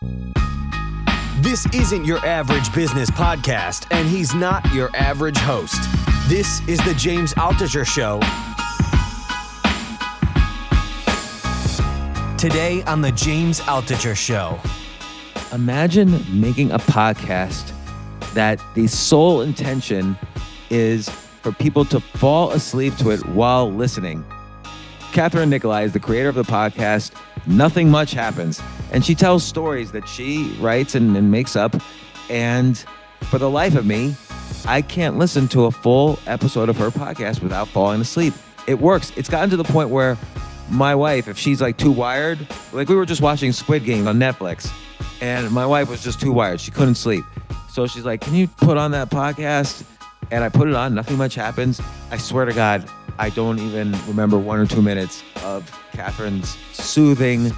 This isn't your average business podcast, and he's not your average host. This is the James Altucher Show. Today on the James Altucher Show. Imagine making a podcast that the sole intention is for people to fall asleep to it while listening. Kathryn Nicolai is the creator of the podcast, Nothing Much Happens. And she tells stories that she writes and, and makes up. And for the life of me, I can't listen to a full episode of her podcast without falling asleep. It works. It's gotten to the point where my wife, if she's like too wired, like we were just watching Squid Game on Netflix, and my wife was just too wired. She couldn't sleep. So she's like, Can you put on that podcast? And I put it on, nothing much happens. I swear to God, I don't even remember one or two minutes of Kathryn's soothing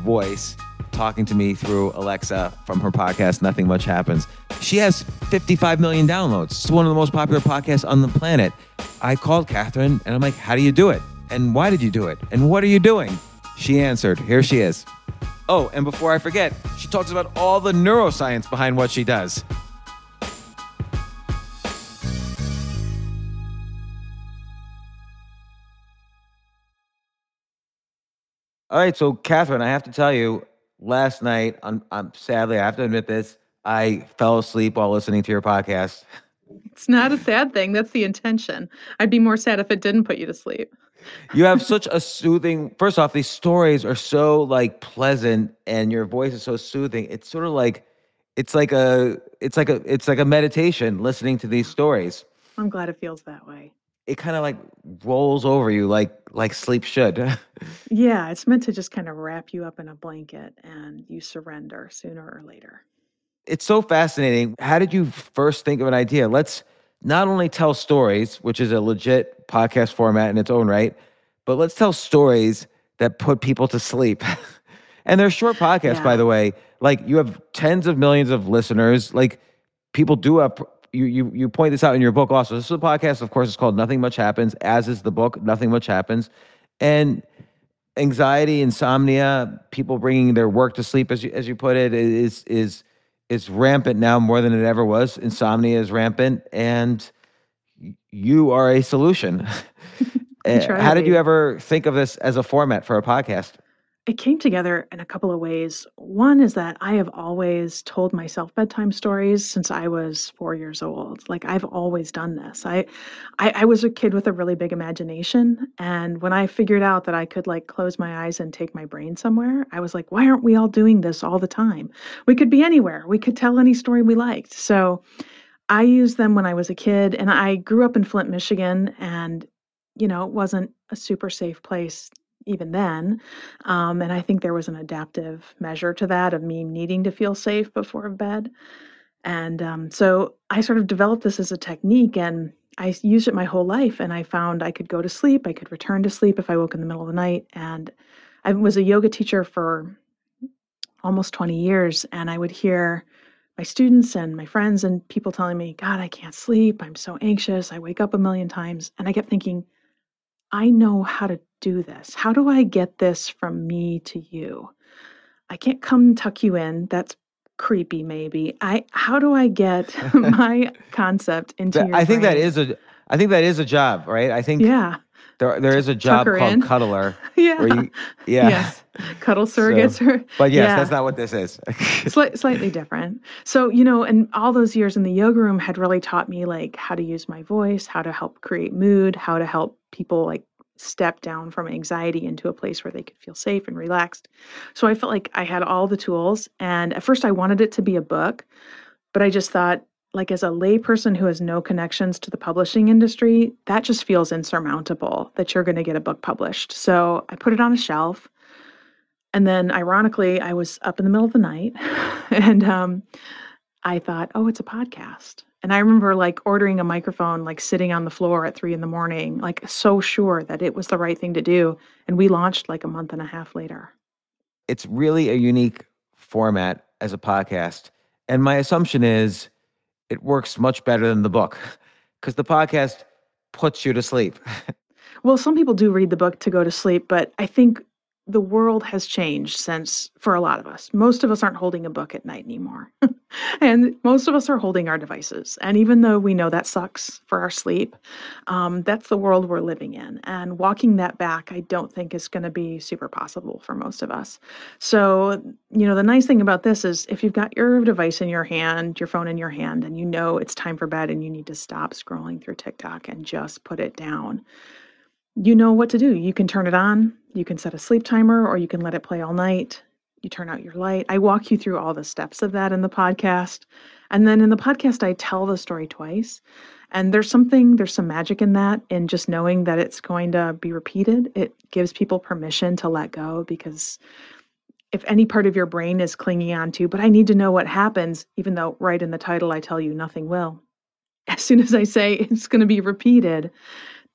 voice talking to me through Alexa from her podcast, Nothing Much Happens. She has 55 million downloads. It's one of the most popular podcasts on the planet. I called Kathryn and I'm like, How do you do it? And why did you do it? And what are you doing? She answered, Here she is. Oh, and before I forget, she talks about all the neuroscience behind what she does. All right, so Kathryn, I have to tell you, last night, I'm, I'm sadly, I have to admit this, I fell asleep while listening to your podcast. It's not a sad thing. That's the intention. I'd be more sad if it didn't put you to sleep. You have such a soothing. First off, these stories are so like pleasant, and your voice is so soothing. It's sort of like, it's like a, it's like a, it's like a meditation listening to these stories. I'm glad it feels that way. It kind of like rolls over you, like like sleep should. Yeah, it's meant to just kind of wrap you up in a blanket and you surrender sooner or later. it's so fascinating. How did you first think of an idea? Let's not only tell stories, which is a legit podcast format in its own right, but let's tell stories that put people to sleep. and they're short podcasts, by the way. Like you have tens of millions of listeners. Like people do have. You, you you point this out in your book also. This is a podcast, of course, it's called Nothing Much Happens, as is the book, Nothing Much Happens. And anxiety, insomnia, people bringing their work to sleep, as you, as you put it, is is is rampant now more than it ever was. Insomnia is rampant, and you are a solution. Uh, How did you ever think of this as a format for a podcast? It came together in a couple of ways. One is that I have always told myself bedtime stories since I was four years old. Like I've always done this. I, I, I was a kid with a really big imagination, and when I figured out that I could like close my eyes and take my brain somewhere, I was like, why aren't we all doing this all the time? We could be anywhere. We could tell any story we liked. So I used them when I was a kid, and I grew up in Flint, Michigan, and you know, it wasn't a super safe place even then. Um, and I think there was an adaptive measure to that of me needing to feel safe before bed. And um, so I sort of developed this as a technique and I used it my whole life. And I found I could go to sleep, I could return to sleep if I woke in the middle of the night. And I was a yoga teacher for almost 20 years. And I would hear my students and my friends and people telling me, God, I can't sleep. I'm so anxious. I wake up a million times. And I kept thinking, I know how to do this. How do I get this from me to you? I can't come tuck you in. That's creepy maybe. I how do I get my concept into That- your I think that is a I think that is a job, right? I think Yeah. There, there is a job called in. cuddler. Yeah. You, yeah. Yes. Cuddle surrogates. are But yes, yeah. that's not what this is. Slight, slightly different. So, you know, and all those years in the yoga room had really taught me like how to use my voice, how to help create mood, how to help people like step down from anxiety into a place where they could feel safe and relaxed. So I felt like I had all the tools. And at first I wanted it to be a book, but I just thought, like, as a layperson who has no connections to the publishing industry, that just feels insurmountable that you're going to get a book published. So I put it on a shelf. And then, ironically, I was up in the middle of the night and um, I thought, oh, it's a podcast. And I remember like ordering a microphone, like sitting on the floor at three in the morning, like so sure that it was the right thing to do. And we launched like a month and a half later. it's really a unique format as a podcast. And my assumption is it works much better than the book because the podcast puts you to sleep. Well, some people do read the book to go to sleep, but I think the world has changed since for a lot of us. Most of us aren't holding a book at night anymore. and most of us are holding our devices. And even though we know that sucks for our sleep, um, that's the world we're living in. And walking that back, I don't think is going to be super possible for most of us. So, you know, the nice thing about this is if you've got your device in your hand, your phone in your hand, and you know it's time for bed and you need to stop scrolling through TikTok and just put it down you know what to do. You can turn it on, you can set a sleep timer, or you can let it play all night. You turn out your light. I walk you through all the steps of that in the podcast. And then in the podcast, I tell the story twice. And there's something, there's some magic in that, in just knowing that it's going to be repeated. It gives people permission to let go because if any part of your brain is clinging on to, but I need to know what happens, even though right in the title I tell you nothing will. As soon as I say it's going to be repeated,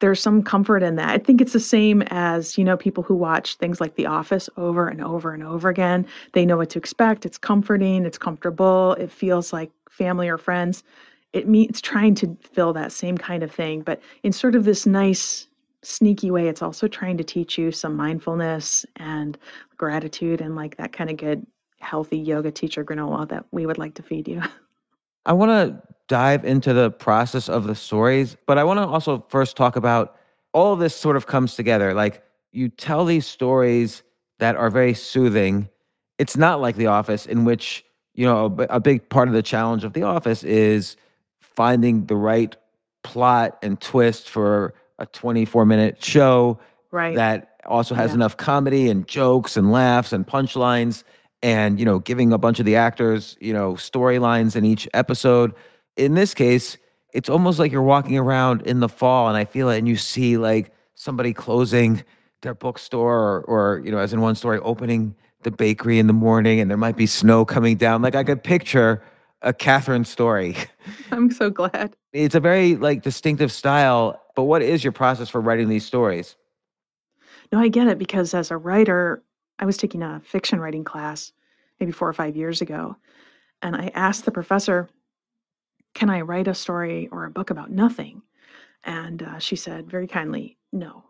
there's some comfort in that. I think it's the same as, you know, people who watch things like The Office over and over and over again. They know what to expect. It's comforting, it's comfortable, it feels like family or friends. It me it's trying to fill that same kind of thing, but in sort of this nice sneaky way it's also trying to teach you some mindfulness and gratitude and like that kind of good healthy yoga teacher granola that we would like to feed you. I want to dive into the process of the stories, but I want to also first talk about all of this sort of comes together. Like you tell these stories that are very soothing. It's not like The Office, in which, you know, a big part of the challenge of The Office is finding the right plot and twist for a 24 minute show Right. that also has Yeah. enough comedy and jokes and laughs and punchlines and you know giving a bunch of the actors you know storylines in each episode. In this case it's almost like you're walking around in the fall and i feel it and you see like somebody closing their bookstore or, or you know as in one story opening the bakery in the morning and there might be snow coming down. Like i could picture a Kathryn story. I'm so glad. it's a very like distinctive style but what is your process for writing these stories? No, I get it because as a writer, I was taking a fiction writing class maybe four or five years ago. And I asked the professor, Can I write a story or a book about nothing? And uh, she said very kindly, No.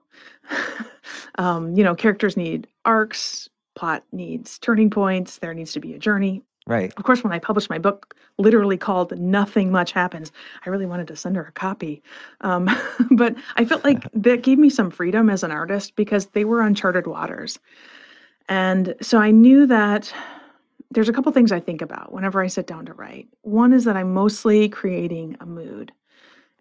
um, you know, characters need arcs, plot needs turning points, there needs to be a journey. right Of course, when I published my book, literally called Nothing Much Happens, I really wanted to send her a copy. Um, but I felt like that gave me some freedom as an artist because they were uncharted waters. And so I knew that there's a couple things I think about whenever I sit down to write. One is that I'm mostly creating a mood.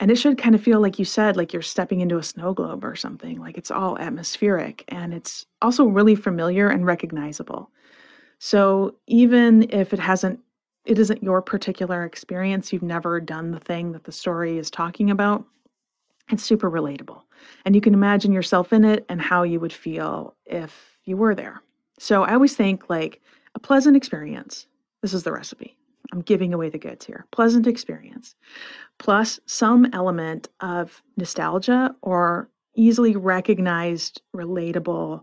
And it should kind of feel like you said, like you're stepping into a snow globe or something, like it's all atmospheric and it's also really familiar and recognizable. So even if it hasn't, it isn't your particular experience, you've never done the thing that the story is talking about, it's super relatable. And you can imagine yourself in it and how you would feel if you were there. So I always think like a pleasant experience. This is the recipe. I'm giving away the goods here. Pleasant experience plus some element of nostalgia or easily recognized, relatable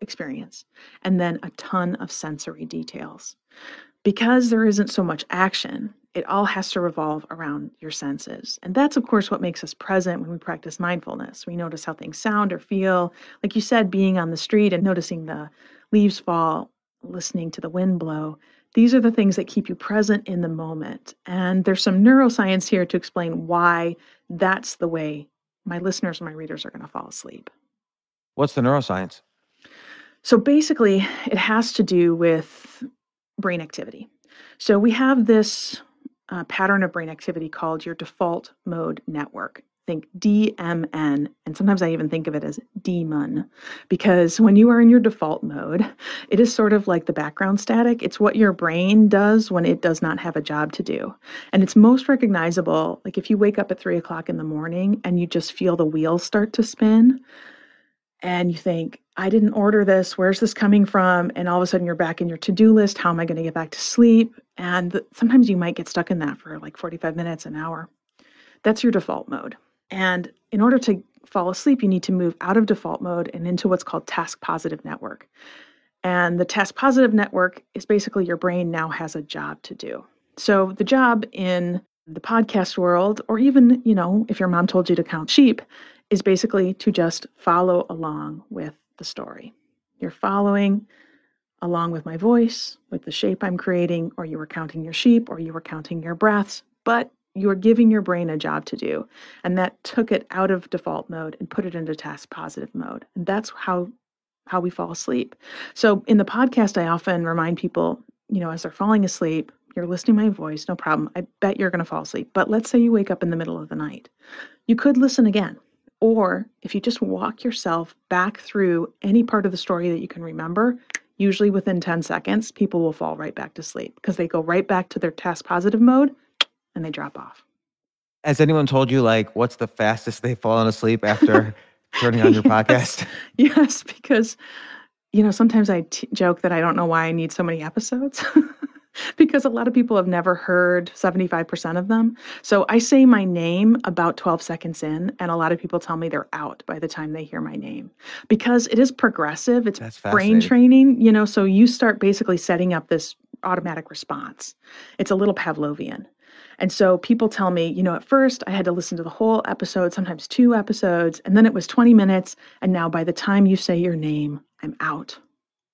experience, and then a ton of sensory details. Because there isn't so much action, it all has to revolve around your senses. And that's, of course, what makes us present when we practice mindfulness. We notice how things sound or feel. Like you said, being on the street and noticing the leaves fall, listening to the wind blow. These are the things that keep you present in the moment. And there's some neuroscience here to explain why that's the way my listeners and my readers are going to fall asleep. What's the neuroscience? So basically, it has to do with brain activity. So we have this uh, pattern of brain activity called your default mode network. Think DMN, and sometimes I even think of it as demon, because when you are in your default mode, it is sort of like the background static. It's what your brain does when it does not have a job to do. And it's most recognizable, like if you wake up at three o'clock in the morning and you just feel the wheels start to spin, and you think, I didn't order this. Where's this coming from? And all of a sudden you're back in your to do list. How am I going to get back to sleep? And sometimes you might get stuck in that for like 45 minutes, an hour. That's your default mode. And in order to fall asleep, you need to move out of default mode and into what's called task positive network. And the task positive network is basically your brain now has a job to do. So the job in the podcast world, or even, you know, if your mom told you to count sheep, is basically to just follow along with the story. You're following along with my voice, with the shape I'm creating, or you were counting your sheep, or you were counting your breaths, but you're giving your brain a job to do. And that took it out of default mode and put it into task positive mode. And that's how how we fall asleep. So in the podcast, I often remind people, you know, as they're falling asleep, you're listening to my voice, no problem. I bet you're going to fall asleep. But let's say you wake up in the middle of the night. You could listen again or if you just walk yourself back through any part of the story that you can remember, usually within 10 seconds, people will fall right back to sleep because they go right back to their task positive mode and they drop off. Has anyone told you, like, what's the fastest they've fallen asleep after turning on your podcast? Yes, because, you know, sometimes I t- joke that I don't know why I need so many episodes. because a lot of people have never heard 75% of them. So I say my name about 12 seconds in, and a lot of people tell me they're out by the time they hear my name because it is progressive. It's brain training, you know, so you start basically setting up this automatic response. It's a little Pavlovian. And so people tell me, you know, at first I had to listen to the whole episode, sometimes two episodes, and then it was 20 minutes. And now by the time you say your name, I'm out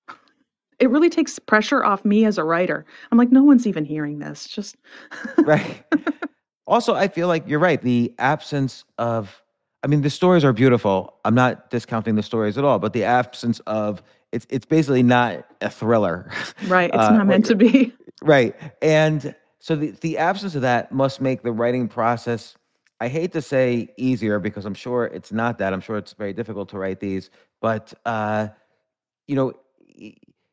it really takes pressure off me as a writer. I'm like, no one's even hearing this. Just right. Also, I feel like you're right. The absence of, I mean, the stories are beautiful. I'm not discounting the stories at all, but the absence of it's it's basically not a thriller. Right. It's uh, not meant to be. Right. And so the, the absence of that must make the writing process, I hate to say easier because I'm sure it's not that. I'm sure it's very difficult to write these, but uh, you know,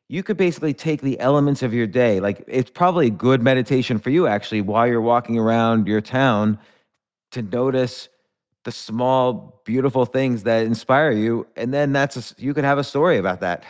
you could basically take the elements of your day. Like it's probably a good meditation for you actually while you're walking around your town to notice the small beautiful things that inspire you and then that's a, you could have a story about that.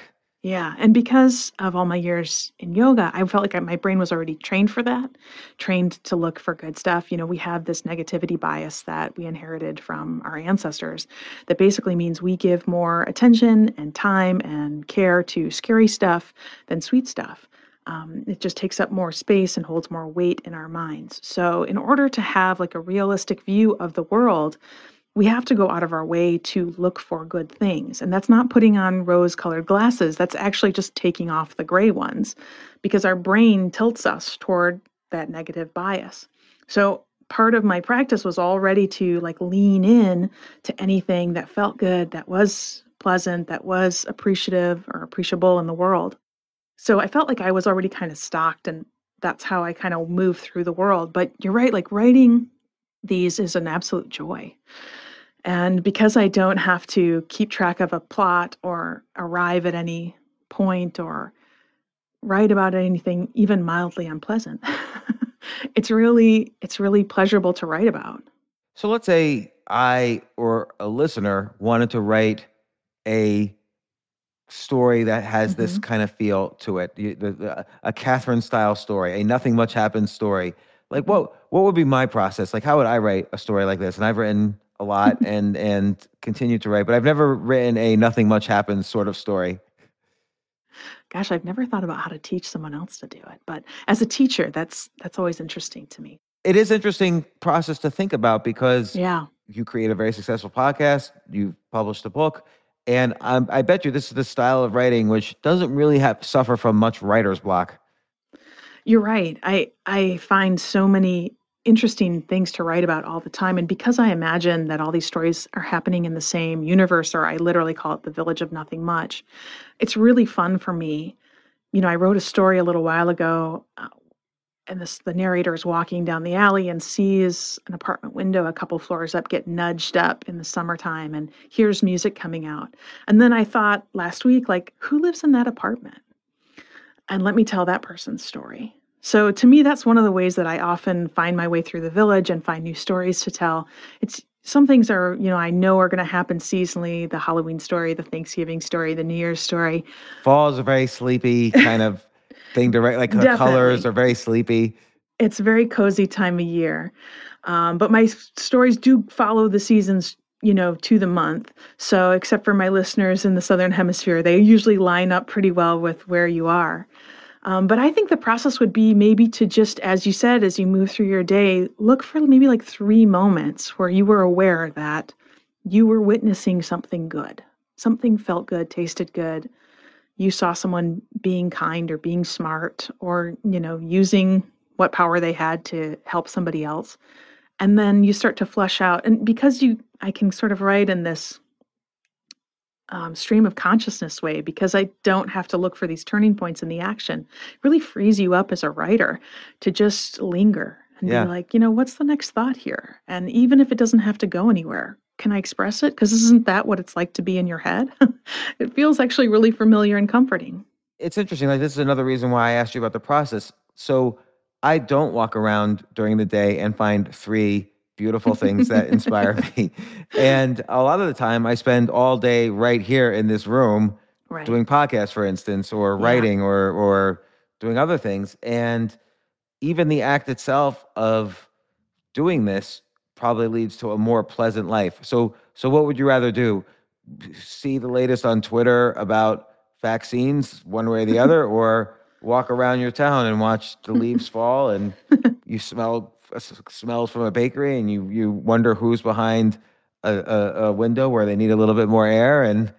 Yeah. And because of all my years in yoga, I felt like my brain was already trained for that, trained to look for good stuff. You know, we have this negativity bias that we inherited from our ancestors that basically means we give more attention and time and care to scary stuff than sweet stuff. Um, it just takes up more space and holds more weight in our minds. So, in order to have like a realistic view of the world, we have to go out of our way to look for good things. And that's not putting on rose colored glasses, that's actually just taking off the gray ones because our brain tilts us toward that negative bias. So, part of my practice was already to like lean in to anything that felt good, that was pleasant, that was appreciative or appreciable in the world. So, I felt like I was already kind of stocked and that's how I kind of move through the world. But you're right, like writing these is an absolute joy. And because I don't have to keep track of a plot or arrive at any point or write about anything even mildly unpleasant, it's really it's really pleasurable to write about. So let's say I or a listener wanted to write a story that has mm-hmm. this kind of feel to it, the, the, a Kathryn style story, a nothing much happens story. Like mm-hmm. what what would be my process? Like how would I write a story like this? And I've written a lot and and continue to write, but I've never written a nothing much happens sort of story. Gosh, I've never thought about how to teach someone else to do it, but as a teacher, that's that's always interesting to me. It is interesting process to think about because yeah, you create a very successful podcast, you published a book, and I'm, I bet you this is the style of writing which doesn't really have suffer from much writer's block. You're right. I I find so many interesting things to write about all the time. And because I imagine that all these stories are happening in the same universe, or I literally call it the village of nothing much, it's really fun for me. You know, I wrote a story a little while ago, uh, and this the narrator is walking down the alley and sees an apartment window a couple floors up get nudged up in the summertime and hears music coming out. And then I thought last week, like, who lives in that apartment? And let me tell that person's story. So to me, that's one of the ways that I often find my way through the village and find new stories to tell. It's some things are, you know, I know are going to happen seasonally the Halloween story, the Thanksgiving story, the New Year's story. Fall is a very sleepy kind of thing to write. Like the colors are very sleepy. It's a very cozy time of year. Um, but my stories do follow the seasons, you know, to the month. So, except for my listeners in the Southern Hemisphere, they usually line up pretty well with where you are. Um, but I think the process would be maybe to just, as you said, as you move through your day, look for maybe like three moments where you were aware that you were witnessing something good. Something felt good, tasted good. You saw someone being kind or being smart or, you know, using what power they had to help somebody else. And then you start to flesh out. And because you, I can sort of write in this um, stream of consciousness way because I don't have to look for these turning points in the action. It really frees you up as a writer to just linger and Yeah. be like, you know, what's the next thought here? And even if it doesn't have to go anywhere, can I express it? Because isn't that what it's like to be in your head? it feels actually really familiar and comforting. It's interesting. Like this is another reason why I asked you about the process. So I don't walk around during the day and find three beautiful things that inspire me. And a lot of the time I spend all day right here in this room Right. doing podcasts, for instance, or Yeah. writing or or doing other things. And even the act itself of doing this probably leads to a more pleasant life. So so what would you rather do? See the latest on Twitter about vaccines one way or the other or walk around your town and watch the leaves fall and you smell smells from a bakery and you you wonder who's behind a, a, a window where they need a little bit more air and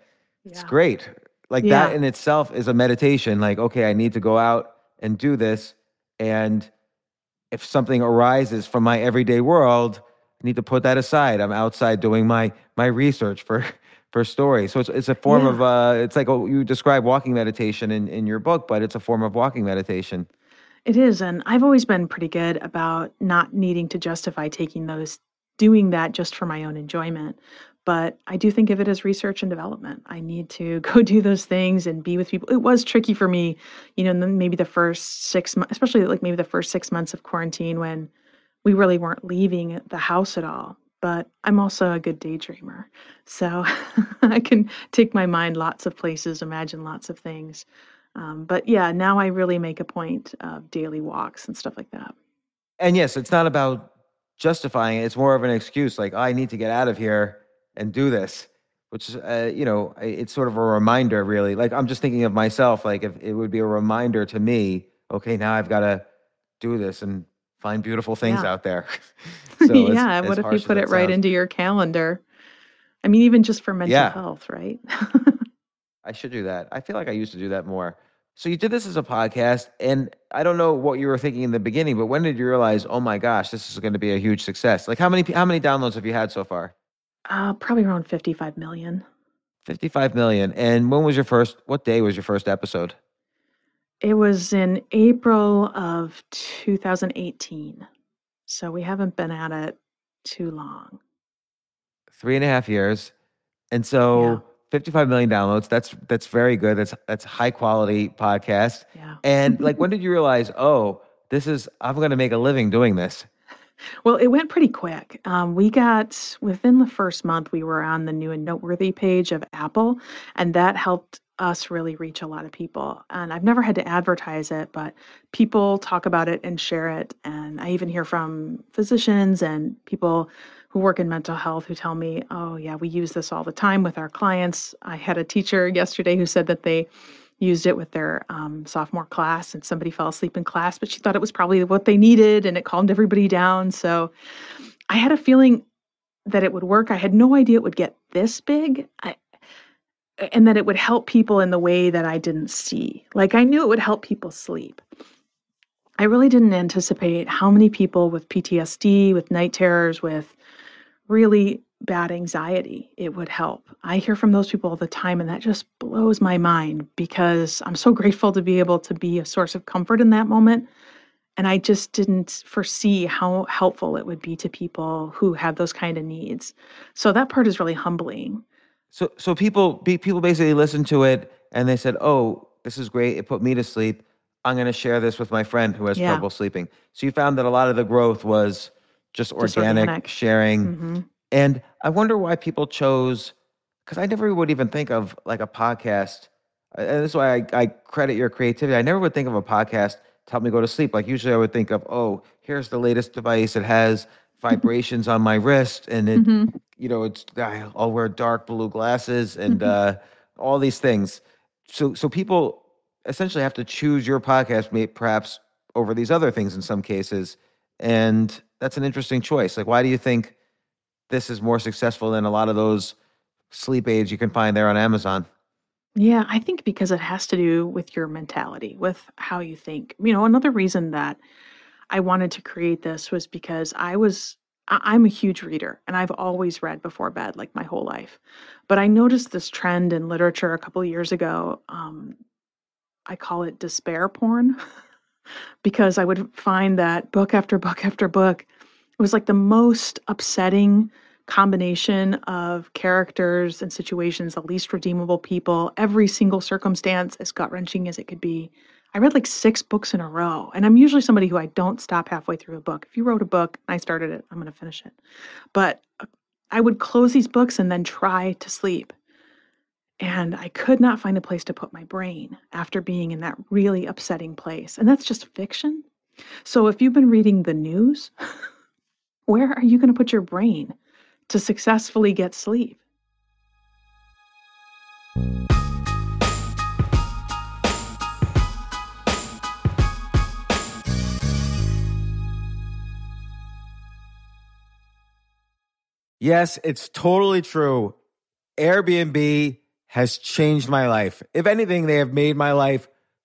it's great. Like Yeah. that in itself is a meditation. Like, okay, I need to go out and do this. And if something arises from my everyday world, I need to put that aside. I'm outside doing my my research for for stories. So it's it's a form Yeah. of uh it's like you describe walking meditation in, in your book, but it's a form of walking meditation. It is. And I've always been pretty good about not needing to justify taking those, doing that just for my own enjoyment. But I do think of it as research and development. I need to go do those things and be with people. It was tricky for me, you know, the, maybe the first six months, especially like maybe the first six months of quarantine when we really weren't leaving the house at all. But I'm also a good daydreamer. So I can take my mind lots of places, imagine lots of things. Um, but yeah, now I really make a point of daily walks and stuff like that. And yes, it's not about justifying it. It's more of an excuse like I need to get out of here and do this, which is, uh, you know, it's sort of a reminder, really. Like I'm just thinking of myself, like if it would be a reminder to me, okay, now I've got to do this and find beautiful things Yeah. out there. So as- yeah, as what if you put it right sounds, into your calendar? I mean, even just for mental Yeah. health, right? I should do that. I feel like I used to do that more. So you did this as a podcast, and I don't know what you were thinking in the beginning, but when did you realize, oh my gosh, this is going to be a huge success? Like how many how many downloads have you had so far? uh, probably around 55 million. 55 million. And when was your first, what day was your first episode? It was in April of 2018. So we haven't been at it too long. Three and a half years. And so Yeah. 55 million downloads. That's, that's very good. That's, that's high quality podcast. Yeah. And like, when did you realize, oh, this is, I'm going to make a living doing this? Well, it went pretty quick. Um, we got within the first month, we were on the new and noteworthy page of Apple, and that helped us really reach a lot of people. And I've never had to advertise it, but people talk about it and share it. And I even hear from physicians and people who work in mental health who tell me, oh, yeah, we use this all the time with our clients. I had a teacher yesterday who said that they used it with their um, sophomore class and somebody fell asleep in class, but she thought it was probably what they needed and it calmed everybody down. So I had a feeling that it would work. I had no idea it would get this big. I, and that it would help people in the way that I didn't see. Like I knew it would help people sleep. I really didn't anticipate how many people with PTSD, with night terrors, with really bad anxiety it would help. I hear from those people all the time, and that just blows my mind because I'm so grateful to be able to be a source of comfort in that moment. And I just didn't foresee how helpful it would be to people who have those kind of needs. So that part is really humbling. So, so people, people basically listened to it and they said, "Oh, this is great. It put me to sleep. I'm going to share this with my friend who has Yeah. trouble sleeping." So you found that a lot of the growth was just Just organic, organic. sharing. hmm And I wonder why people chose, because I never would even think of like a podcast. And this is why I, I credit your creativity. I never would think of a podcast to help me go to sleep. Like usually I would think of, oh, here's the latest device. It has vibrations on my wrist and it, hmm you know, it's, I'll wear dark blue glasses and uh, all these things. So, so people essentially have to choose your podcast, may- perhaps over these other things in some cases. And that's an interesting choice. Like, why do you think this is more successful than a lot of those sleep aids you can find there on Amazon? Yeah, I think because it has to do with your mentality, with how you think. You know, another reason that I wanted to create this was because I was I'm a huge reader and I've always read before bed like my whole life. But I noticed this trend in literature a couple years ago. Um, I call it despair porn because I would find that book after book after book it was like the most upsetting combination of characters and situations, the least redeemable people, every single circumstance as gut wrenching as it could be. I read like six books in a row, and I'm usually somebody who I don't stop halfway through a book. If you wrote a book and I started it, I'm going to finish it. But uh, I would close these books and then try to sleep. And I could not find a place to put my brain after being in that really upsetting place. And that's just fiction. So if you've been reading the news, where are you going to put your brain to successfully get sleep? Yes, it's totally true. Airbnb has changed my life. If anything, they have made my life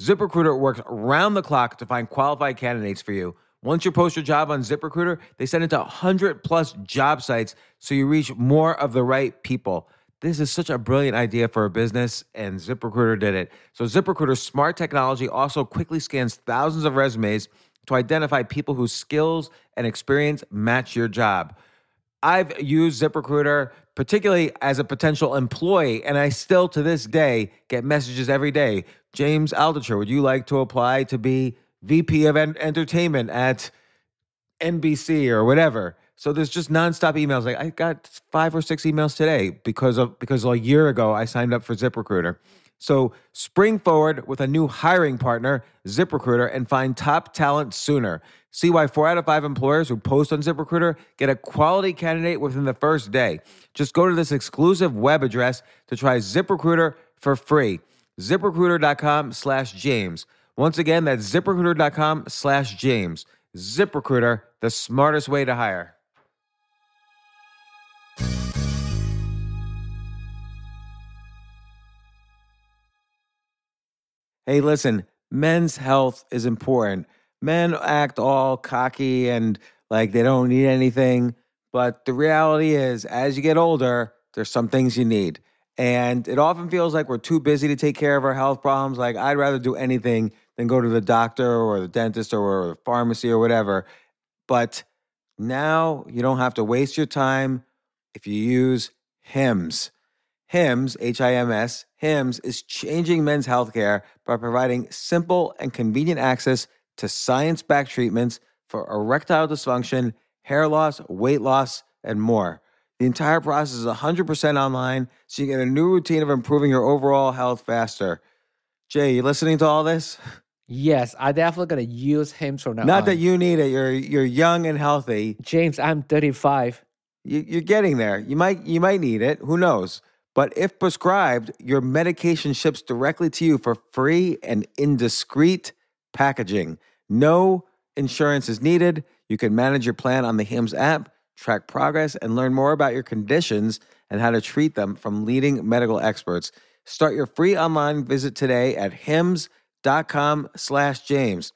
ZipRecruiter works around the clock to find qualified candidates for you. Once you post your job on ZipRecruiter, they send it to 100 plus job sites so you reach more of the right people. this is such a brilliant idea for a business, and ZipRecruiter did it. So, ZipRecruiter's smart technology also quickly scans thousands of resumes to identify people whose skills and experience match your job. I've used ZipRecruiter particularly as a potential employee, and I still to this day get messages every day. James Altucher, would you like to apply to be VP of en- Entertainment at NBC or whatever? So there's just nonstop emails. Like I got five or six emails today because of because a year ago I signed up for ZipRecruiter. So spring forward with a new hiring partner, ZipRecruiter, and find top talent sooner. See why four out of five employers who post on ZipRecruiter get a quality candidate within the first day. Just go to this exclusive web address to try ZipRecruiter for free. ZipRecruiter.com slash James. Once again, that's ZipRecruiter.com slash James. ZipRecruiter, the smartest way to hire. Hey, listen, men's health is important. Men act all cocky and like they don't need anything. But the reality is, as you get older, there's some things you need. And it often feels like we're too busy to take care of our health problems. Like, I'd rather do anything than go to the doctor or the dentist or the pharmacy or whatever. But now you don't have to waste your time if you use HIMS. HIMS, H I M S, HIMS is changing men's healthcare by providing simple and convenient access to science backed treatments for erectile dysfunction, hair loss, weight loss, and more. The entire process is 100% online, so you get a new routine of improving your overall health faster. Jay, you listening to all this? Yes, I definitely gonna use him from now Not on. that you need it. You're you're young and healthy. James, I'm 35. You, you're getting there. You might you might need it. Who knows? But if prescribed, your medication ships directly to you for free and in discreet packaging. No insurance is needed. You can manage your plan on the HIMS app, track progress, and learn more about your conditions and how to treat them from leading medical experts. Start your free online visit today at hims.com slash James.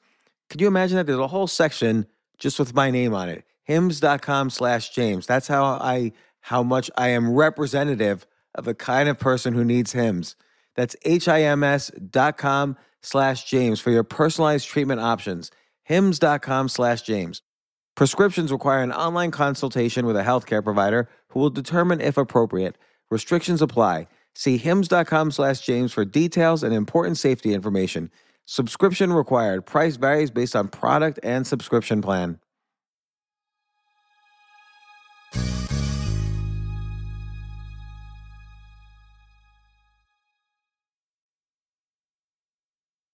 Could you imagine that? There's a whole section just with my name on it. Hims.com slash James. That's how I how much I am representative of the kind of person who needs Hims. That's H-I-M-S dot com slash James for your personalized treatment options. Hims.com slash James. Prescriptions require an online consultation with a healthcare provider who will determine if appropriate. Restrictions apply. See hims.com slash James for details and important safety information. Subscription required. Price varies based on product and subscription plan.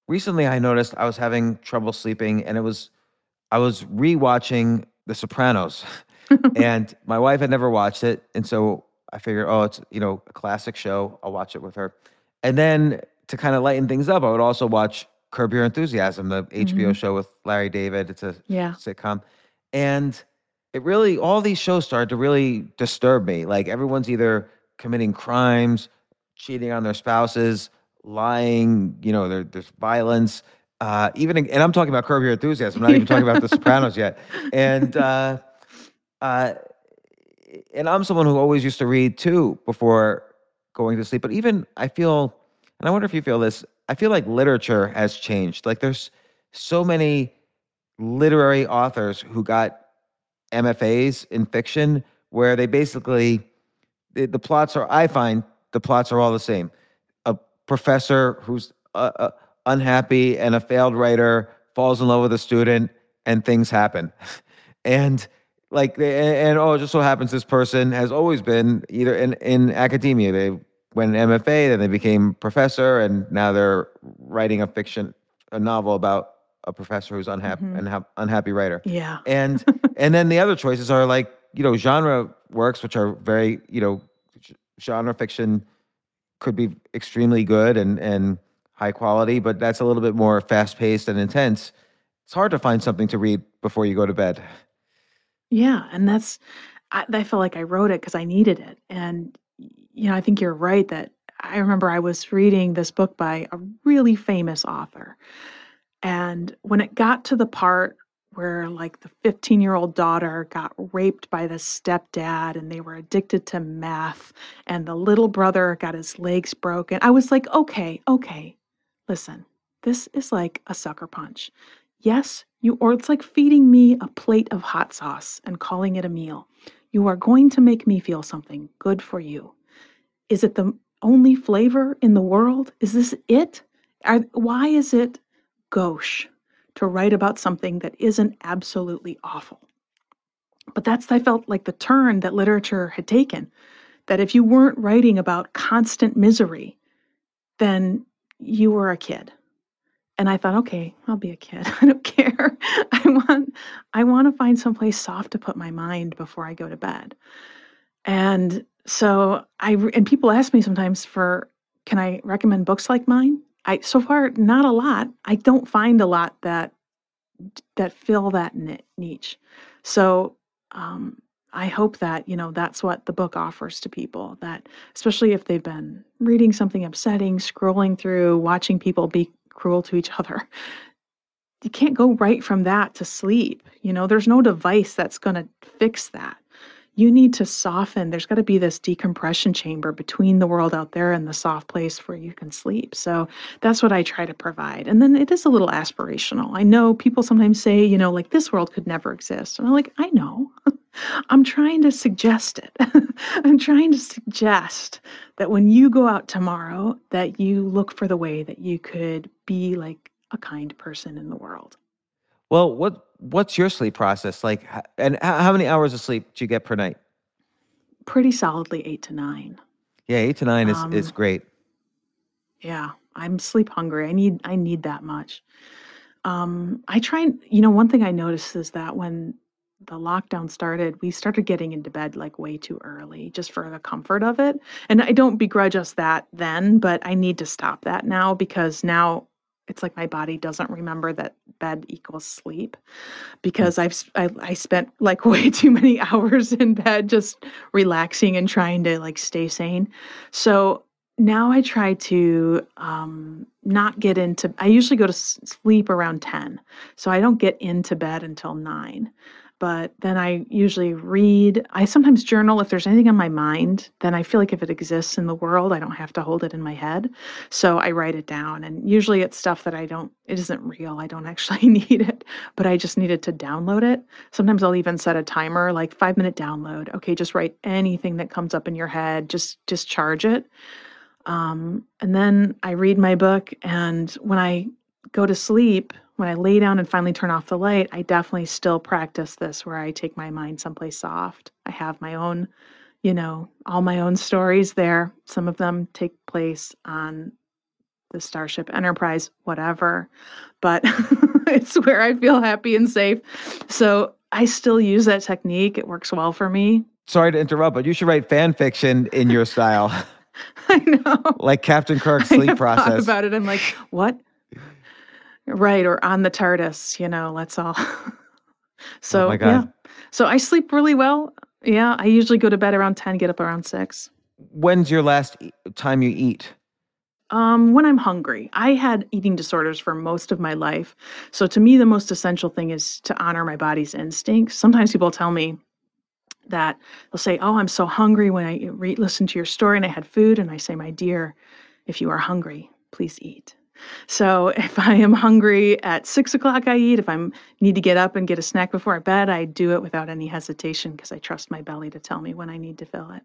Recently, I noticed I was having trouble sleeping, and it was I was rewatching The Sopranos, and my wife had never watched it, and so I figured, oh, it's you know a classic show. I'll watch it with her, and then to kind of lighten things up, I would also watch Curb Your Enthusiasm, the HBO mm-hmm. show with Larry David. It's a Yeah. sitcom, and it really all these shows started to really disturb me. Like everyone's either committing crimes, cheating on their spouses, lying. You know, there, there's violence. Uh, even and I'm talking about Curb Your Enthusiasm. I'm not even talking about The Sopranos yet. And uh, uh, and I'm someone who always used to read too before going to sleep. But even I feel, and I wonder if you feel this. I feel like literature has changed. Like there's so many literary authors who got MFAs in fiction where they basically the, the plots are I find the plots are all the same. A professor who's uh, uh, unhappy and a failed writer falls in love with a student and things happen. and like they, and oh it just so happens this person has always been either in in academia they went MFA then they became professor and now they're writing a fiction a novel about a professor who's unhappy mm-hmm. unha- unhappy writer Yeah. and and then the other choices are like you know genre works which are very you know genre fiction could be extremely good and and high quality but that's a little bit more fast paced and intense. It's hard to find something to read before you go to bed. Yeah, and that's I, I feel like I wrote it because I needed it, and you know I think you're right that I remember I was reading this book by a really famous author, and when it got to the part where like the 15 year old daughter got raped by the stepdad and they were addicted to meth and the little brother got his legs broken. I was like, okay, okay, listen, this is like a sucker punch. Yes, you, or it's like feeding me a plate of hot sauce and calling it a meal. You are going to make me feel something good for you. Is it the only flavor in the world? Is this it? Are, why is it gauche to write about something that isn't absolutely awful? But that's, I felt like the turn that literature had taken. That if you weren't writing about constant misery, then you were a kid. And I thought, okay, I'll be a kid. I don't care. I want I want to find someplace soft to put my mind before I go to bed. And so I and people ask me sometimes for can I recommend books like mine? I so far not a lot. I don't find a lot that that fill that niche. So um, I hope that you know that's what the book offers to people. That especially if they've been reading something upsetting, scrolling through, watching people be cruel to each other. You can't go right from that to sleep. You know, there's no device that's going to fix that you need to soften. There's got to be this decompression chamber between the world out there and the soft place where you can sleep. So that's what I try to provide. And then it is a little aspirational. I know people sometimes say, you know, like this world could never exist. And I'm like, I know. I'm trying to suggest it. I'm trying to suggest that when you go out tomorrow that you look for the way that you could be like a kind person in the world. Well, what what's your sleep process like? And how many hours of sleep do you get per night? Pretty solidly eight to nine. Yeah, eight to nine is is um, great. Yeah, I'm sleep hungry. I need I need that much. Um, I try and you know one thing I noticed is that when the lockdown started, we started getting into bed like way too early just for the comfort of it. And I don't begrudge us that then, but I need to stop that now because now it's like my body doesn't remember that bed equals sleep because I've I, I spent like way too many hours in bed just relaxing and trying to like stay sane. So now I try to um, not get into. I usually go to sleep around ten, so I don't get into bed until nine but then I usually read. I sometimes journal if there's anything on my mind. Then I feel like if it exists in the world, I don't have to hold it in my head. So I write it down. And usually it's stuff that I don't, it isn't real. I don't actually need it, but I just needed to download it. Sometimes I'll even set a timer, like five minute download. Okay, just write anything that comes up in your head, just, just charge it. Um, and then I read my book. And when I go to sleep, when I lay down and finally turn off the light, I definitely still practice this where I take my mind someplace soft. I have my own, you know, all my own stories there. Some of them take place on the Starship Enterprise, whatever, but it's where I feel happy and safe. So I still use that technique. It works well for me. Sorry to interrupt, but you should write fan fiction in your style. I know. Like Captain Kirk's sleep process. about it. I'm like, what? Right, or on the TARDIS, you know, let's all. Oh so, my yeah. God. So I sleep really well. Yeah, I usually go to bed around 10, get up around 6. When's your last e- time you eat? Um, when I'm hungry. I had eating disorders for most of my life. So to me, the most essential thing is to honor my body's instincts. Sometimes people tell me that they'll say, Oh, I'm so hungry when I re- listen to your story and I had food. And I say, My dear, if you are hungry, please eat. So if I am hungry at six o'clock, I eat. If I need to get up and get a snack before I bed, I do it without any hesitation because I trust my belly to tell me when I need to fill it.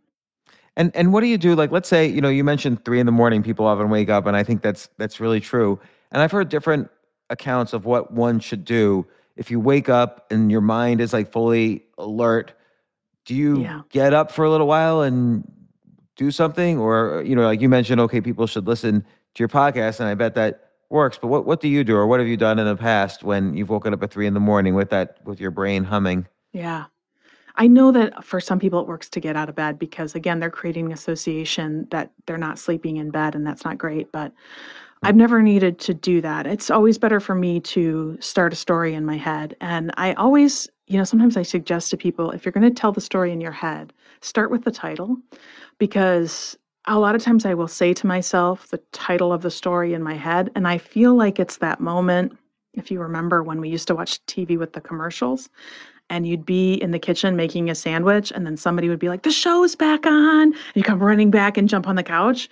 And and what do you do? Like, let's say you know you mentioned three in the morning. People often wake up, and I think that's that's really true. And I've heard different accounts of what one should do if you wake up and your mind is like fully alert. Do you Yeah. get up for a little while and do something, or you know, like you mentioned, okay, people should listen to your podcast, and I bet that works. But what what do you do, or what have you done in the past when you've woken up at three in the morning with that with your brain humming? Yeah. I know that for some people it works to get out of bed because again they're creating an association that they're not sleeping in bed and that's not great, but hmm. I've never needed to do that. It's always better for me to start a story in my head. And I always, you know, sometimes I suggest to people if you're going to tell the story in your head, start with the title because a lot of times I will say to myself the title of the story in my head, and I feel like it's that moment If you remember when we used to watch TV with the commercials, and you'd be in the kitchen making a sandwich, and then somebody would be like, The show's back on. And you come running back and jump on the couch.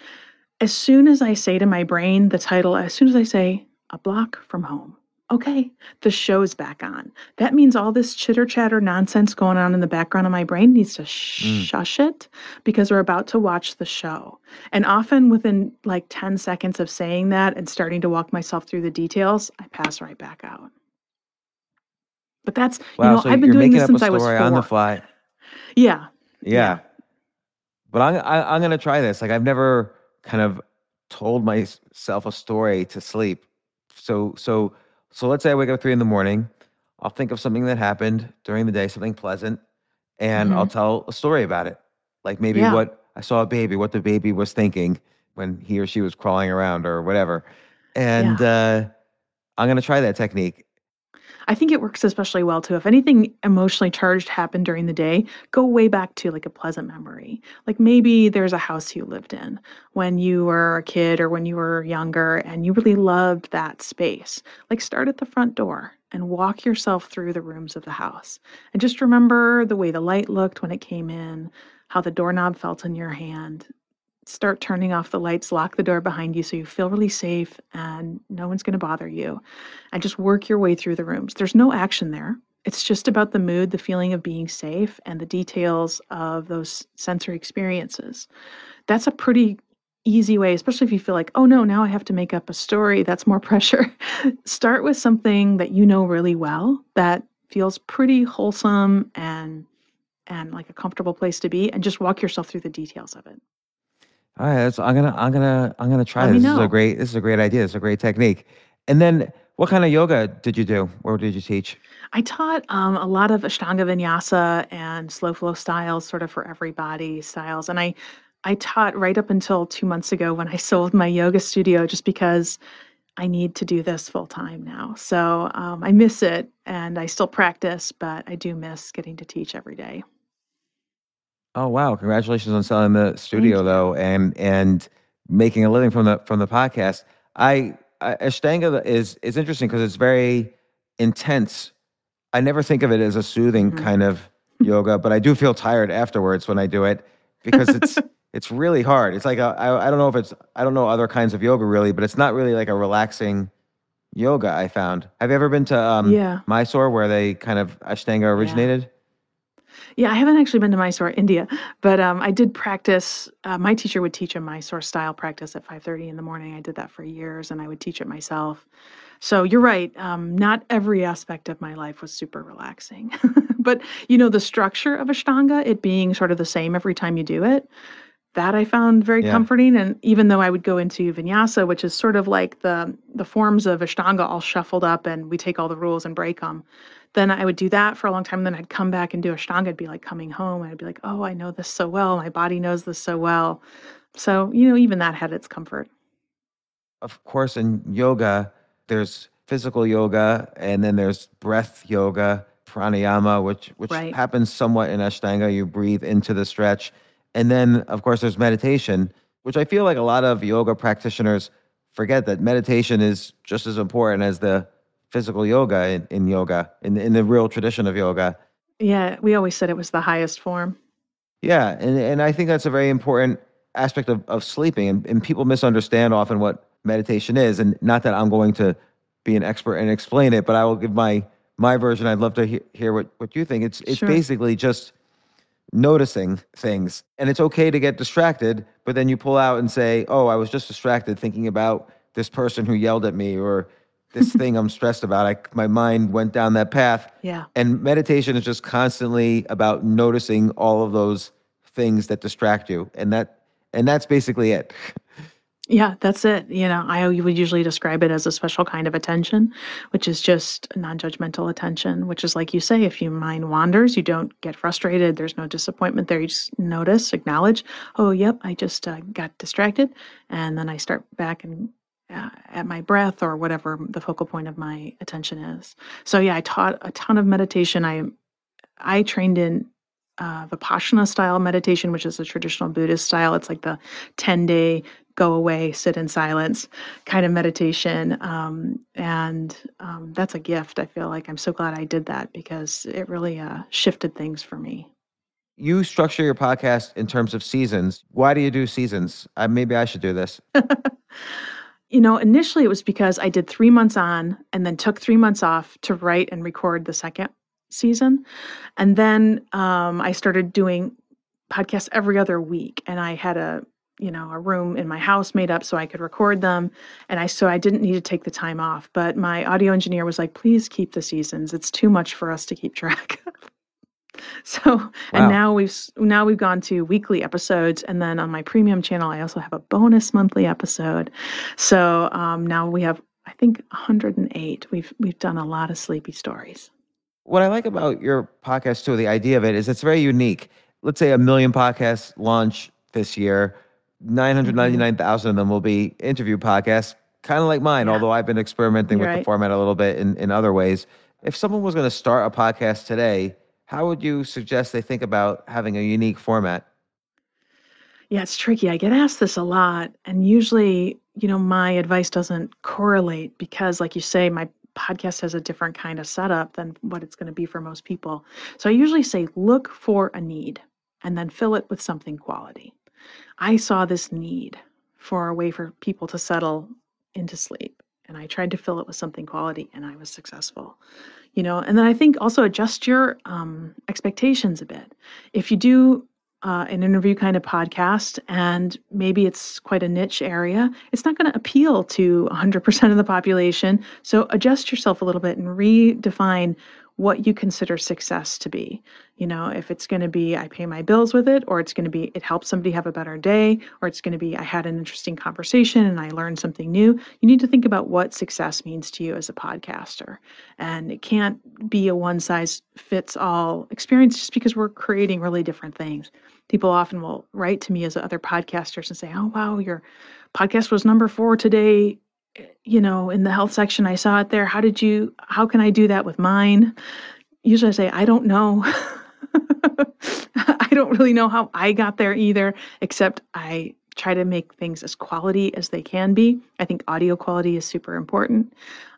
As soon as I say to my brain the title, as soon as I say, A block from home, okay, the show's back on. That means all this chitter chatter nonsense going on in the background of my brain needs to mm. shush it because we're about to watch the show. And often within like 10 seconds of saying that and starting to walk myself through the details, I pass right back out. But that's, Wow, you know, so I've been doing this since I was story on the four. fly. Yeah. Yeah. But I'm I, I'm gonna try this. Like I've never kind of told myself a story to sleep. So so so let's say I wake up three in the morning. I'll think of something that happened during the day, something pleasant, and I'll tell a story about it. Like maybe Mm-hmm. Yeah. what I saw a baby, what the baby was thinking when he or she was crawling around or whatever. And uh, I'm gonna try that technique. I think it works especially well too. If anything emotionally charged happened during the day, go way back to like a pleasant memory. Like maybe there's a house you lived in when you were a kid or when you were younger and you really loved that space. Like start at the front door and walk yourself through the rooms of the house. And just remember the way the light looked when it came in, how the doorknob felt in your hand. Start turning off the lights, lock the door behind you so you feel really safe and no one's going to bother you and just work your way through the rooms. There's no action there. It's just about the mood, the feeling of being safe, and the details of those sensory experiences. That's a pretty easy way, especially if you feel like, oh no, now I have to make up a story. That's more pressure. Start with something that you know really well that feels pretty wholesome and and like a comfortable place to be and just walk yourself through the details of it. All right, that's, I'm gonna I'm gonna I'm gonna try Let me this. This is a know. great this is a great idea. It's a great technique. And then what kind of yoga did you do? Or did you teach? I taught um, a lot of Ashtanga Vinyasa and slow flow styles, sort of for everybody styles. And I, I taught right up until two months ago when I sold my yoga studio, just because I need to do this full time now. So um, I miss it, and I still practice, but I do miss getting to teach every day. Oh wow! Congratulations on selling the studio though, and and making a living from the from the podcast. I, I Ashtanga is is interesting because it's very intense. I never think of it as a soothing Mhm. kind of yoga, but I do feel tired afterwards when I do it because it's it's really hard. It's like I I don't know if it's I don't know other kinds of yoga really, but it's not really like a relaxing yoga. I found. Have you ever been to um, Yeah. Mysore where they kind of Ashtanga originated? Yeah, I haven't actually been to Mysore, India, but um, I did practice. Uh, my teacher would teach a Mysore style practice at 5:30 in the morning. I did that for years, and I would teach it myself. So you're right. Um, not every aspect of my life was super relaxing, but you know the structure of Ashtanga, it being sort of the same every time you do it. That I found very Yeah. comforting, and even though I would go into Vinyasa, which is sort of like the the forms of Ashtanga all shuffled up, and we take all the rules and break them, then I would do that for a long time. And then I'd come back and do Ashtanga. I'd be like coming home. And I'd be like, oh, I know this so well. My body knows this so well. So, you know, even that had its comfort. of course, in yoga, there's physical yoga and then there's breath yoga, pranayama, which which Right. happens somewhat in Ashtanga. You breathe into the stretch, and then of course there's meditation, which I feel like a lot of yoga practitioners forget that meditation is just as important as the physical yoga in, in yoga, in in the real tradition of yoga. Yeah, we always said it was the highest form. Yeah, and, and I think that's a very important aspect of, of sleeping. And, and people misunderstand often what meditation is. And not that I'm going to be an expert and explain it, but I will give my my version. I'd love to he- hear what, what you think. It's it's Sure. basically just noticing things. And it's okay to get distracted, but then you pull out and say, Oh, I was just distracted thinking about this person who yelled at me or this thing I'm stressed about. I my mind went down that path. Yeah. And meditation is just constantly about noticing all of those things that distract you. And that and that's basically it. Yeah, that's it. You know, I would usually describe it as a special kind of attention, which is just non judgmental attention, which is like you say, if your mind wanders, you don't get frustrated. There's no disappointment there. You just notice, acknowledge, oh, yep, I just uh, got distracted. And then I start back and at my breath or whatever the focal point of my attention is. So, yeah, I taught a ton of meditation. I I trained in uh, Vipassana style meditation, which is a traditional Buddhist style. It's like the 10 day go away, sit in silence kind of meditation. Um, and um, that's a gift. I feel like I'm so glad I did that because it really uh, shifted things for me. You structure your podcast in terms of seasons. Why do you do seasons? Uh, maybe I should do this. you know, initially it was because I did three months on and then took three months off to write and record the second season. And then um, I started doing podcasts every other week. And I had a you know a room in my house made up so I could record them and I so I didn't need to take the time off but my audio engineer was like please keep the seasons it's too much for us to keep track of so wow. and now we've now we've gone to weekly episodes and then on my premium channel I also have a bonus monthly episode so um, now we have I think 108 we've we've done a lot of sleepy stories what I like about your podcast too the idea of it is it's very unique let's say a million podcasts launch this year 999,000 of them will be interview podcasts, kind of like mine, yeah. although I've been experimenting You're with right. the format a little bit in, in other ways. If someone was going to start a podcast today, how would you suggest they think about having a unique format? Yeah, it's tricky. I get asked this a lot. And usually, you know, my advice doesn't correlate because, like you say, my podcast has a different kind of setup than what it's going to be for most people. So I usually say look for a need and then fill it with something quality. I saw this need for a way for people to settle into sleep. And I tried to fill it with something quality and I was successful. You know, and then I think also adjust your um, expectations a bit. If you do uh, an interview kind of podcast and maybe it's quite a niche area, it's not going to appeal to 100% of the population. So adjust yourself a little bit and redefine what you consider success to be. You know, if it's going to be I pay my bills with it, or it's going to be it helps somebody have a better day, or it's going to be I had an interesting conversation and I learned something new. You need to think about what success means to you as a podcaster. And it can't be a one size fits all experience just because we're creating really different things. People often will write to me as other podcasters and say, Oh, wow, your podcast was number four today you know, in the health section, I saw it there. How did you, how can I do that with mine? Usually I say, I don't know. I don't really know how I got there either, except I try to make things as quality as they can be. I think audio quality is super important.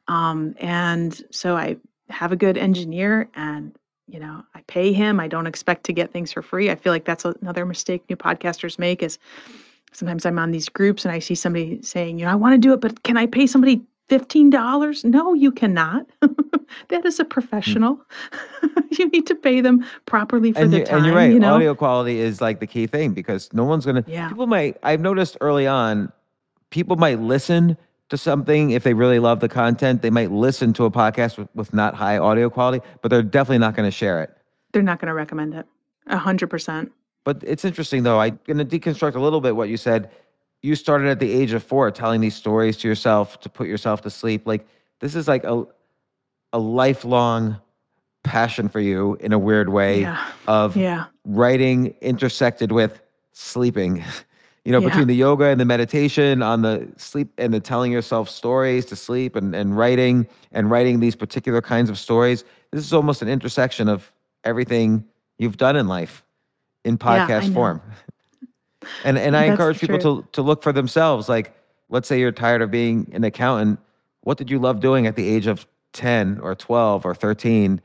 Um, and so I have a good engineer and you know i pay him i don't expect to get things for free i feel like that's another mistake new podcasters make is sometimes I'm on these groups and I see somebody saying, you know, I want to do it, but can I pay somebody $15? No, you cannot. that is a professional. Mm. you need to pay them properly for and their time. And you're right. You know? Audio quality is like the key thing because no one's going to, yeah. people might, I've noticed early on, people might listen to something if they really love the content. They might listen to a podcast with, with not high audio quality, but they're definitely not going to share it. They're not going to recommend it. A hundred percent. But it's interesting though. I'm going to deconstruct a little bit what you said. You started at the age of four telling these stories to yourself to put yourself to sleep. Like this is like a a lifelong passion for you in a weird way yeah. of yeah. writing intersected with sleeping. You know, yeah. between the yoga and the meditation on the sleep and the telling yourself stories to sleep and, and writing and writing these particular kinds of stories. This is almost an intersection of everything you've done in life in podcast yeah, form. And and I encourage people to to look for themselves. Like, let's say you're tired of being an accountant. What did you love doing at the age of 10 or 12 or 13?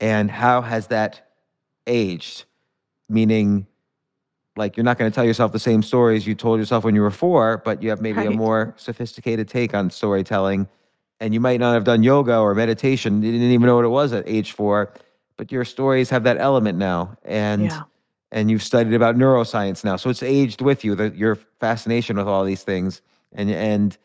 And how has that aged? Meaning, like you're not going to tell yourself the same stories you told yourself when you were four, but you have maybe right. a more sophisticated take on storytelling. And you might not have done yoga or meditation. You didn't even know what it was at age four, but your stories have that element now. And yeah and you've studied about neuroscience now. So it's aged with you, the, your fascination with all these things. And and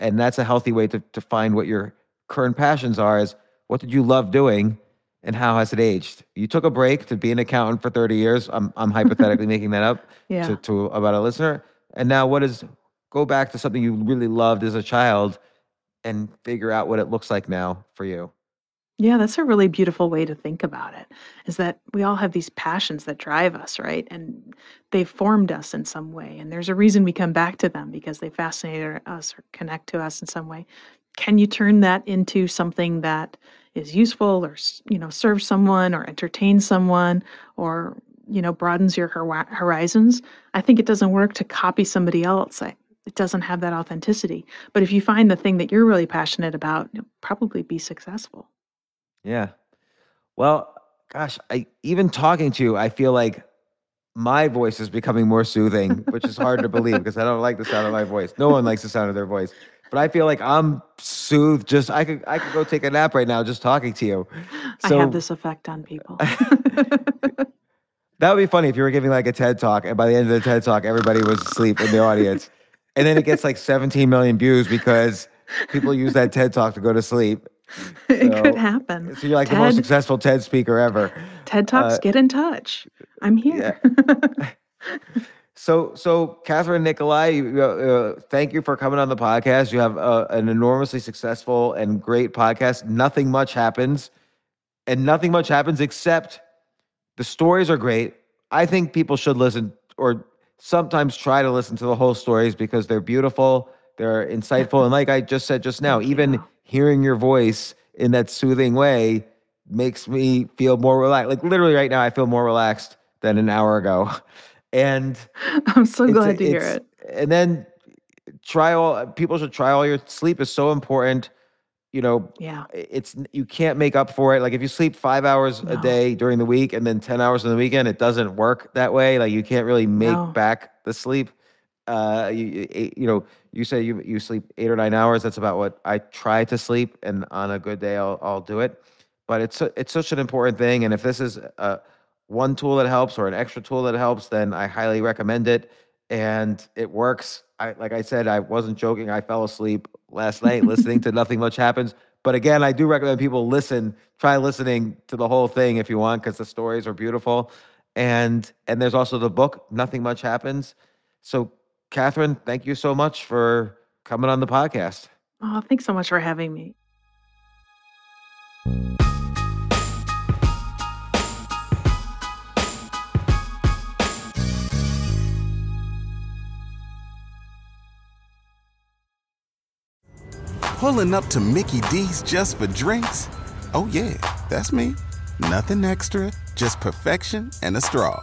and that's a healthy way to, to find what your current passions are is what did you love doing and how has it aged? You took a break to be an accountant for 30 years. I'm I'm hypothetically making that up yeah. to, to about a listener. And now what is go back to something you really loved as a child and figure out what it looks like now for you. Yeah, that's a really beautiful way to think about it. Is that we all have these passions that drive us, right? And they've formed us in some way. And there's a reason we come back to them because they fascinate us or connect to us in some way. Can you turn that into something that is useful or you know serves someone or entertains someone or you know broadens your horizons? I think it doesn't work to copy somebody else. I, it doesn't have that authenticity. But if you find the thing that you're really passionate about, you'll probably be successful. Yeah. Well, gosh, I even talking to you, I feel like my voice is becoming more soothing, which is hard to believe because I don't like the sound of my voice. No one likes the sound of their voice. But I feel like I'm soothed. Just I could I could go take a nap right now just talking to you. I have this effect on people. That would be funny if you were giving like a TED talk, and by the end of the TED talk, everybody was asleep in the audience, and then it gets like 17 million views because people use that TED talk to go to sleep. it could happen. So you're like the most successful TED speaker ever. TED Talks, uh, get in touch. I'm here. So, so Kathryn Nicolai, uh, thank you for coming on the podcast. You have uh, an enormously successful and great podcast. Nothing much happens, and nothing much happens except the stories are great. I think people should listen or sometimes try to listen to the whole stories because they're beautiful, they're insightful, mm-hmm. and like I just said just now, even hearing your voice in that soothing way makes me feel more relaxed. Like literally right now, I feel more relaxed than an hour ago, and. I'm so glad to hear it. And then try all people should try all your sleep is so important. You know, Yeah. it's you can't make up for it. Like if you sleep five hours a day during the week and then 10 hours on the weekend, it doesn't work that way. Like you can't really make No. back the sleep. Uh, you, you- eight- you know, you say you, you sleep eight or nine hours. That's about what I try to sleep. And on a good day, I'll, I'll do it. But it's, it's such an important thing. And if this is a, one tool that helps or an extra tool that helps, then I highly recommend it. And it works. I like I said, I wasn't joking. I fell asleep last night listening to Nothing Much Happens. But again, I do recommend people listen, try listening to the whole thing if you want, because the stories are beautiful. And and there's also the book, Nothing Much Happens. So, Kathryn, thank you so much for coming on the podcast. Oh, thanks so much for having me. Pulling up to Mickey D's just for drinks? Oh, yeah, that's me. Nothing extra, just perfection and a straw.